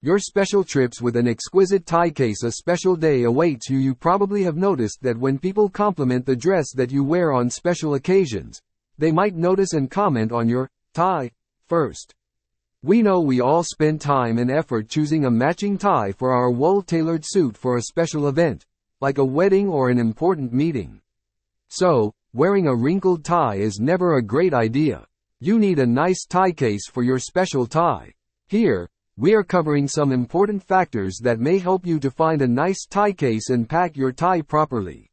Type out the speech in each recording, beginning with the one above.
Your special trips with an exquisite tie case a special day awaits you you probably have noticed that when people compliment the dress that you wear on special occasions, they might notice and comment on your tie first. We know we all spend time and effort choosing a matching tie for our wool-tailored suit for a special event, like a wedding or an important meeting. So, wearing a wrinkled tie is never a great idea. You need a nice tie case for your special tie. Here, we are covering some important factors that may help you to find a nice tie case and pack your tie properly.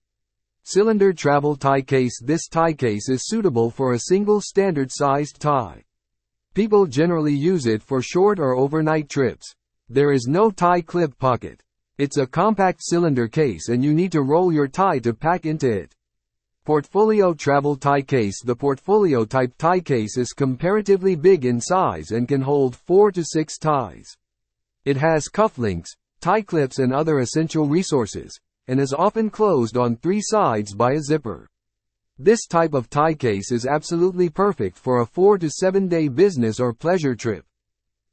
Cylinder Travel Tie Case This tie case is suitable for a single standard-sized tie. People generally use it for short or overnight trips. There is no tie clip pocket. It's a compact cylinder case and you need to roll your tie to pack into it. Portfolio Travel Tie Case The portfolio type tie case is comparatively big in size and can hold 4 to 6 ties. It has cufflinks, tie clips and other essential resources, and is often closed on three sides by a zipper. This type of tie case is absolutely perfect for a 4 to 7 day business or pleasure trip.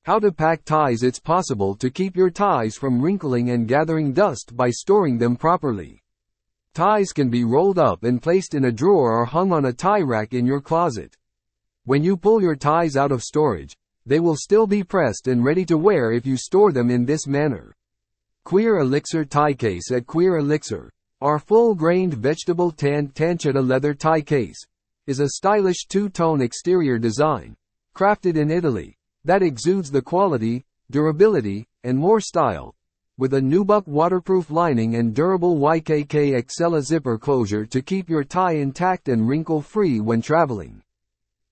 How to pack ties It's possible to keep your ties from wrinkling and gathering dust by storing them properly. Ties can be rolled up and placed in a drawer or hung on a tie rack in your closet. When you pull your ties out of storage, they will still be pressed and ready to wear if you store them in this manner. Cuir Elixir Tie Case At Cuir Elixir, our full-grained vegetable tanned tancetta leather tie case, is a stylish two-tone exterior design, crafted in Italy, that exudes the quality, durability, and more style, with a nubuck waterproof lining and durable YKK Excella zipper closure to keep your tie intact and wrinkle-free when traveling.